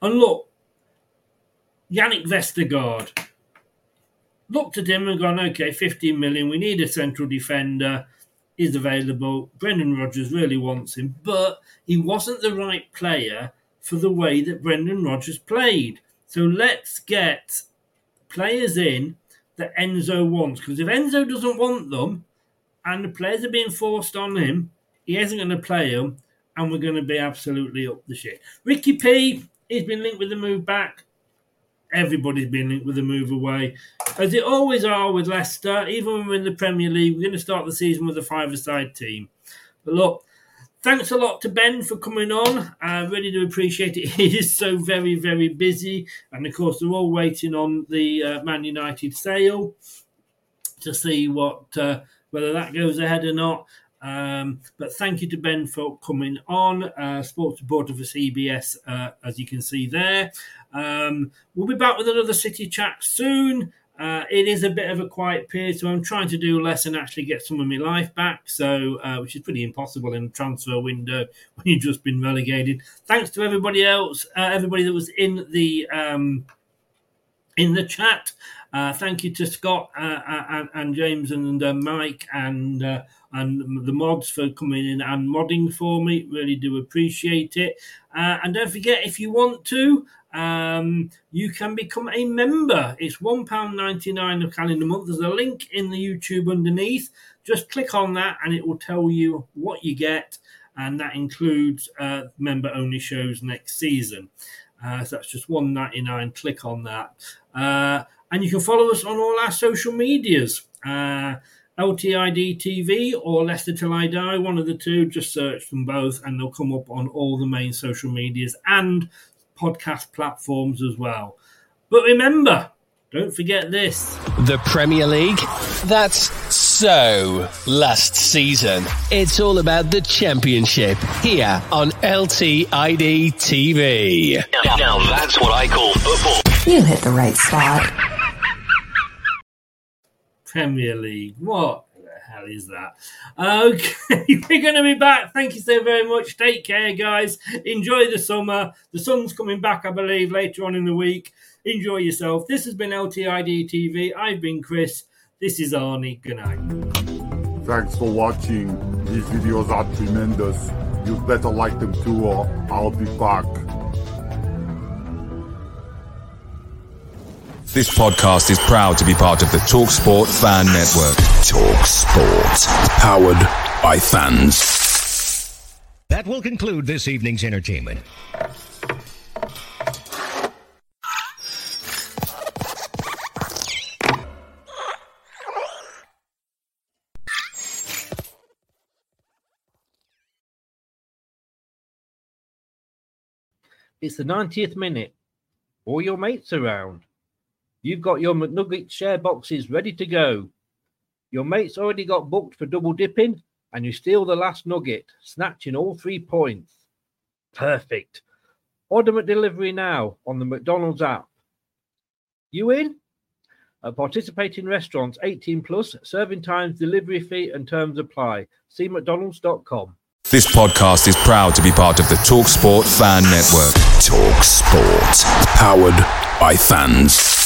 And look, Jannik Vestergaard looked at him and gone, okay, 15 million, we need a central defender, is available. Brendan Rodgers really wants him, but he wasn't the right player for the way that Brendan Rodgers played. So let's get players in that Enzo wants. Because if Enzo doesn't want them, and the players are being forced on him, he isn't going to play them, and we're going to be absolutely up the shit. Ricky P, he's been linked with the move back. Everybody's been linked with the move away. As it always are with Leicester, even when we're in the Premier League, we're going to start the season with a five-a-side team. But look, thanks a lot to Ben for coming on. I really do appreciate it. He is so very, very busy. And of course, they're all waiting on the uh, Man United sale to see what uh, whether that goes ahead or not. Um, but thank you to Ben for coming on, uh, sports reporter for CBS, uh, as you can see there. Um, we'll be back with another City chat soon. Uh, it is a bit of a quiet period, so I'm trying to do less and actually get some of my life back. So, uh, which is pretty impossible in a transfer window when you've just been relegated. Thanks to everybody else, uh, everybody that was in the um, in the chat. Uh, thank you to Scott uh, uh, and, and, James and Mike and and the mods for coming in and modding for me. Really do appreciate it. And don't forget, if you want to, um, you can become a member. It's one pound ninety nine a calendar month. There's a link in the YouTube underneath. Just click on that, and it will tell you what you get, and that includes member only shows next season. Uh, so that's just one ninety nine. Click on that. Uh, and you can follow us on all our social medias. Uh, LTID TV or Leicester Till I Die, one of the two. Just search them both and they'll come up on all the main social medias and podcast platforms as well. But remember, don't forget this the Premier League. That's so last season. It's all about the Championship here on LTID TV. Now, now that's what I call football. You hit the right spot. Premier League. What the hell is that? Okay, we're going to be back. Thank you so very much. Take care, guys. Enjoy the summer. The sun's coming back, I believe, later on in the week. Enjoy yourself. This has been LTID TV. I've been Chris. This is Arnie. Good night. Thanks for watching. These videos are tremendous. You better like them too, or I'll be back. This podcast is proud to be part of the TalkSport Fan Network. TalkSport, powered by fans. That will conclude this evening's entertainment. It's the 90th minute. All your mates around. You've got your McNugget share boxes ready to go. Your mate's already got booked for double dipping, and you steal the last nugget, snatching all three points. Perfect. Order McDelivery now on the McDonald's app. You in? At participating restaurants 18 plus, serving times, delivery fee, and terms apply. See McDonald's.com. This podcast is proud to be part of the TalkSport Fan Network. TalkSport, powered by fans.